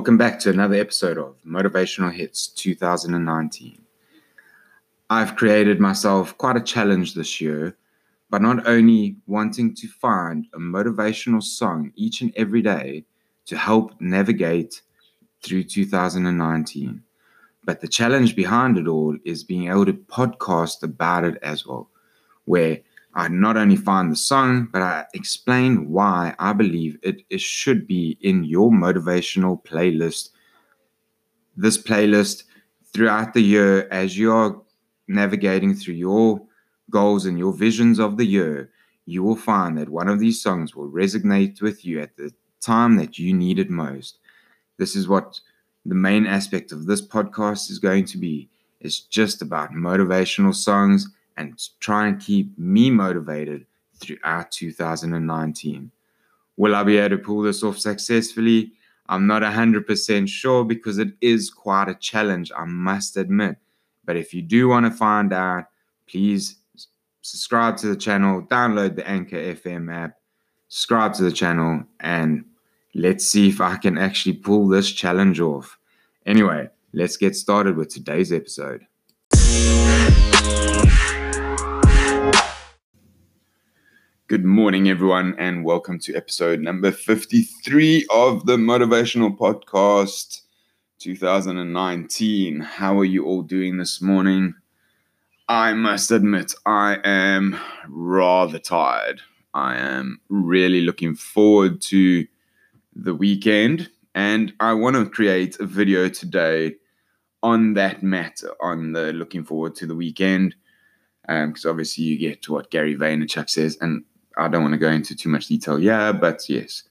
Welcome back to another episode of Motivational Hits 2019. I've created myself quite a challenge this year by not only wanting to find a motivational song each and every day to help navigate through 2019, but the challenge behind it all is being able to podcast about it as well, where I not only find the song, but I explain why I believe it, it should be in your motivational playlist. This playlist throughout the year as you're navigating through your goals and your visions of the year, you will find that one of these songs will resonate with you at the time that you need it most. This is what the main aspect of this podcast is going to be. It's just about motivational songs and try and keep me motivated throughout 2019. Will I be able to pull this off successfully? I'm not 100% sure because it is quite a challenge, I must admit. But if you do want to find out, please subscribe to the channel, download the Anchor FM app, subscribe to the channel, and let's see if I can actually pull this challenge off. Anyway, let's get started with today's episode. Good morning, everyone, and welcome to episode number 53 of the Motivational Podcast 2019. How are you all doing this morning? I must admit, I am rather tired. I am really looking forward to the weekend, and I want to create a video today on that matter, on the looking forward to the weekend because um, obviously you get to what Gary Vaynerchuk says, and I don't want to go into too much detail. Yeah, but yes,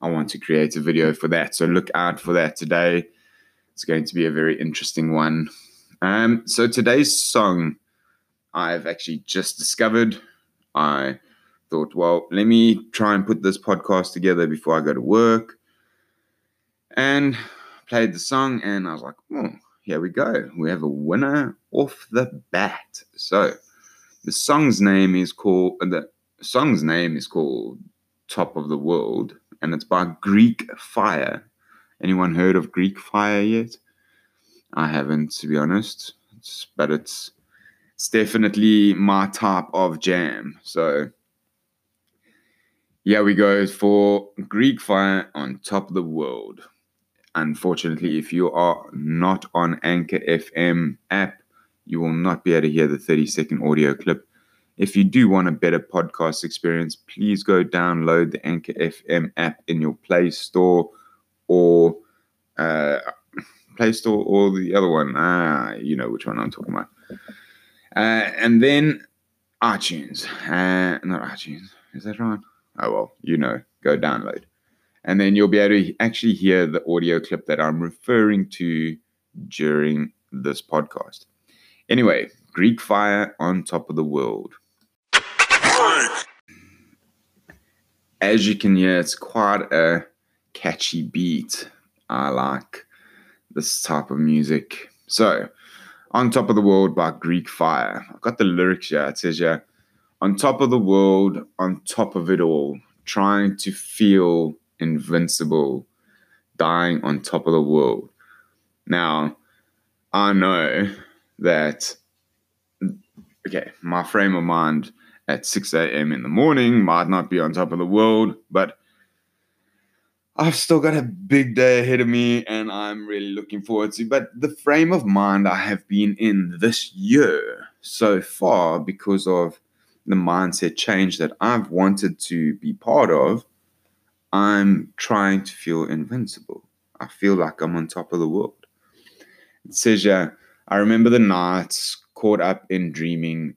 I want to create a video for that. So look out for that today. It's going to be a very interesting one. Um, so today's song I've actually just discovered. I thought, well, let me try and put this podcast together before I go to work. And played the song, and I was like, oh, here we go. We have a winner off the bat. So the song's name is called the song's name is called Top of the World, and it's by Greek Fire. Anyone heard of Greek Fire yet? I haven't, to be honest. It's, but it's it's definitely my type of jam. So yeah, we go for Greek Fire on Top of the World. Unfortunately, if you are not on Anchor FM app, you will not be able to hear the 30 second audio clip if you do want a better podcast experience, please go download the Anchor FM app in your Play Store or uh, Play Store or the other one. Ah, you know which one I'm talking about. Uh, and then iTunes. Uh, not iTunes. Is that right? Oh, well, you know. Go download. And then you'll be able to actually hear the audio clip that I'm referring to during this podcast. Anyway, Greek fire on top of the world. As you can hear, it's quite a catchy beat. I like this type of music. So, On Top of the World by Greek Fire. I've got the lyrics here. It says, yeah, on top of the world, on top of it all, trying to feel invincible, dying on top of the world. Now, I know that, okay, my frame of mind at 6 a.m. in the morning, might not be on top of the world, but I've still got a big day ahead of me and I'm really looking forward to. But the frame of mind I have been in this year so far because of the mindset change that I've wanted to be part of, I'm trying to feel invincible. I feel like I'm on top of the world. It says, yeah, I remember the nights caught up in dreaming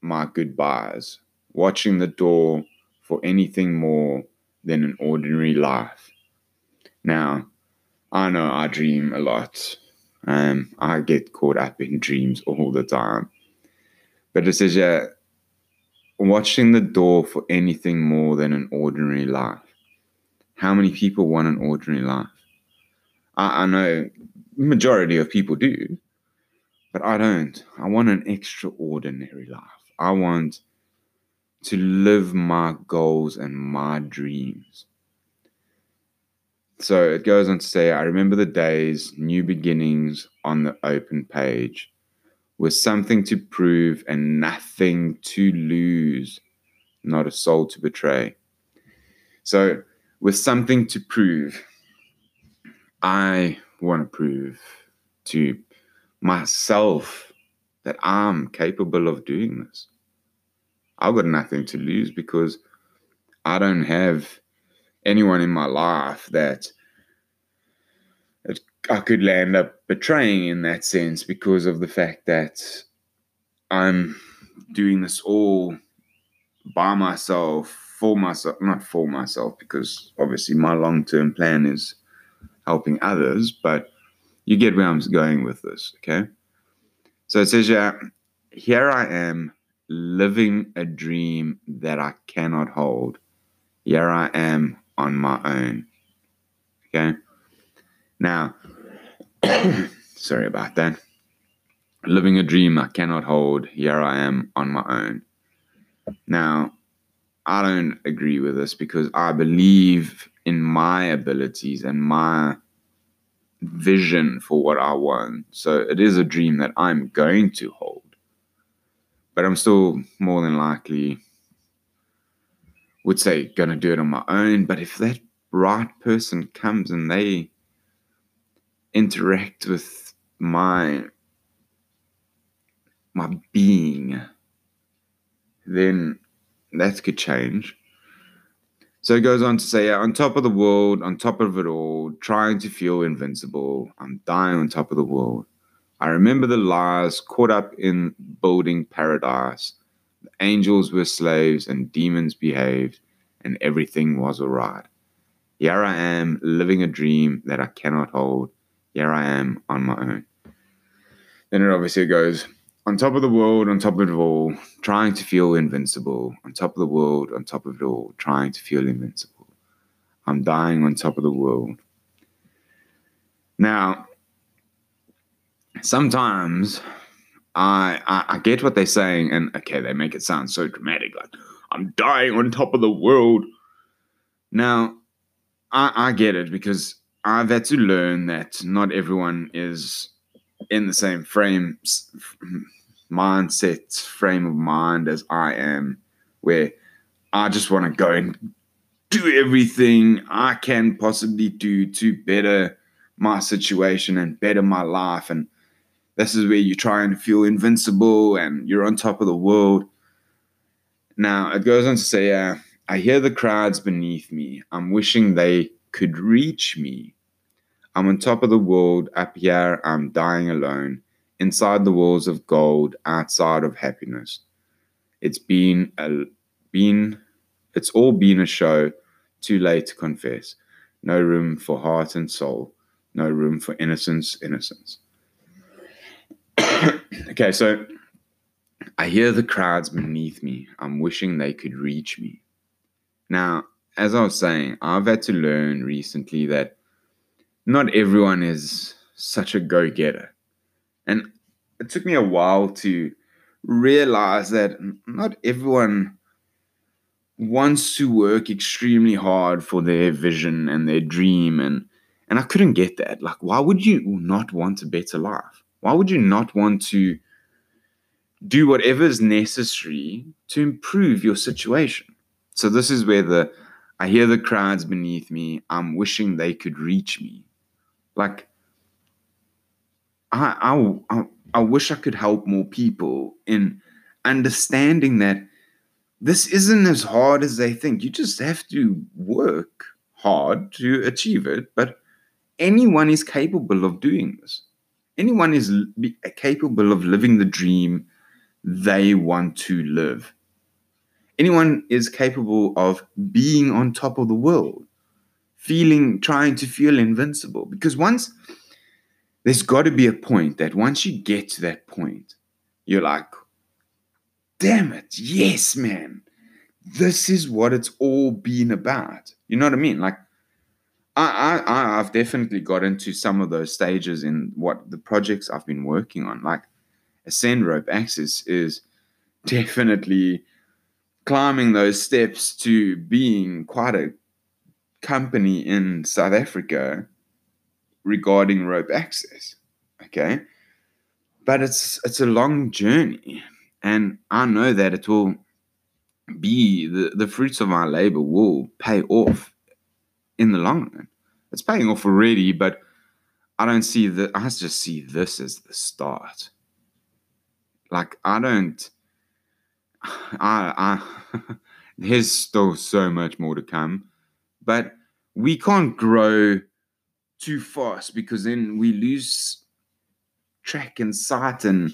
my goodbyes, watching the door for anything more than an ordinary life. Now, I know I dream a lot. Um, I get caught up in dreams all the time. But it says, yeah, watching the door for anything more than an ordinary life. How many people want an ordinary life? I, I know majority of people do, but I don't. I want an extraordinary life. I want to live my goals and my dreams. so it goes on to say, I remember the days, new beginnings on the open page, with something to prove and nothing to lose, not a soul to betray. So, with something to prove, I want to prove to myself that I'm capable of doing this. I've got nothing to lose because I don't have anyone in my life that I could land up betraying in that sense because of the fact that I'm doing this all by myself, for myself, not for myself, because obviously my long term plan is helping others, but you get where I'm going with this, okay? So it says, yeah, here I am living a dream that I cannot hold. Here I am on my own. Okay. Now, sorry about that. Living a dream I cannot hold. Here I am on my own. Now, I don't agree with this because I believe in my abilities and my vision for what I want. So it is a dream that I'm going to hold. But I'm still more than likely would say gonna do it on my own. But if that right person comes and they interact with my my being, then that could change. So it goes on to say, on top of the world, on top of it all, trying to feel invincible, I'm dying on top of the world. I remember the lies caught up in building paradise. The angels were slaves and demons behaved, and everything was all right. Here I am living a dream that I cannot hold. Here I am on my own. Then it obviously goes on top of the world, on top of it all, trying to feel invincible. On top of the world, on top of it all, trying to feel invincible. I'm dying on top of the world. Now, sometimes I, I, I get what they're saying, and okay, they make it sound so dramatic, like I'm dying on top of the world. Now, I, I get it because I've had to learn that not everyone is in the same frame mindset frame of mind as I am, where I just want to go and do everything I can possibly do to better my situation and better my life. And this is where you try and feel invincible and you're on top of the world. Now, it goes on to say, uh, I hear the crowds beneath me. I'm wishing they could reach me. I'm on top of the world. Up here, I'm dying alone. Inside the walls of gold, outside of happiness. It's been a been it's all been a show, too late to confess. No room for heart and soul, no room for innocence, innocence. okay, so I hear the crowds beneath me. I'm wishing they could reach me. Now, as I was saying, I've had to learn recently that not everyone is such a go getter. And it took me a while to realize that not everyone wants to work extremely hard for their vision and their dream and and I couldn't get that. Like why would you not want a better life? Why would you not want to do whatever is necessary to improve your situation? So this is where the I hear the crowds beneath me. I'm wishing they could reach me. Like I I I, wish I could help more people in understanding that this isn't as hard as they think. You just have to work hard to achieve it, but anyone is capable of doing this anyone is capable of living the dream they want to live. Anyone is capable of being on top of the world, feeling, trying to feel invincible. Because once there's got to be a point that once you get to that point, you're like, damn it, yes, man, this is what it's all been about. You know what I mean? Like, I, I I've definitely got into some of those stages in what the projects I've been working on. Like Ascend Rope Access is definitely climbing those steps to being quite a company in South Africa regarding rope access. Okay. But it's it's a long journey. And I know that it will be the, the fruits of my labor will pay off in the long run. It's paying off already, but I don't see that I just see this as the start. Like I don't I I there's still so much more to come. But we can't grow too fast because then we lose track and sight and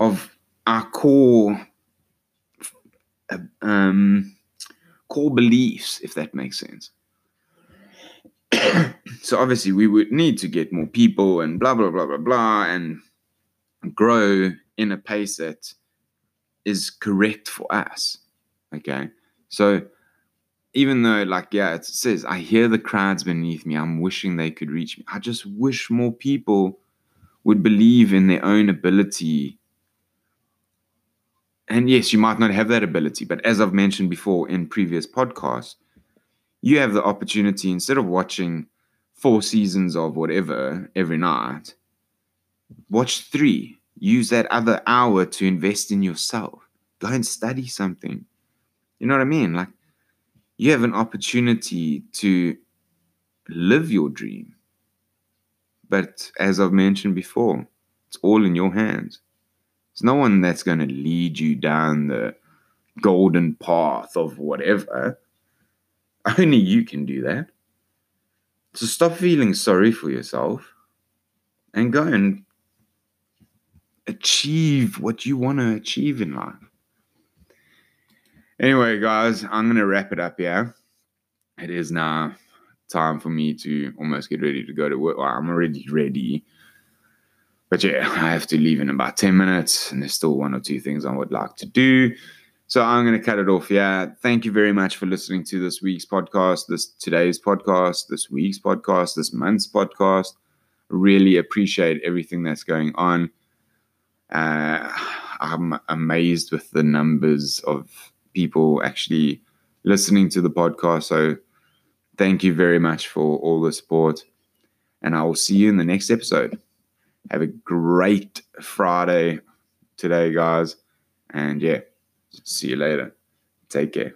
of our core um, core beliefs, if that makes sense. So obviously we would need to get more people and blah blah blah blah blah and grow in a pace that is correct for us. Okay. So even though like yeah it says i hear the crowds beneath me i'm wishing they could reach me i just wish more people would believe in their own ability and yes you might not have that ability but as i've mentioned before in previous podcasts you have the opportunity instead of watching four seasons of whatever every night watch three use that other hour to invest in yourself go and study something you know what i mean like you have an opportunity to live your dream. But as I've mentioned before, it's all in your hands. There's no one that's going to lead you down the golden path of whatever. Only you can do that. So stop feeling sorry for yourself and go and achieve what you want to achieve in life. Anyway, guys, I'm going to wrap it up here. It is now time for me to almost get ready to go to work. Well, I'm already ready. But yeah, I have to leave in about 10 minutes, and there's still one or two things I would like to do. So I'm going to cut it off. Yeah. Thank you very much for listening to this week's podcast, this today's podcast, this week's podcast, this month's podcast. Really appreciate everything that's going on. Uh, I'm amazed with the numbers of people actually listening to the podcast. So thank you very much for all the support. And I will see you in the next episode. Have a great Friday today, guys. And yeah, see you later. Take care.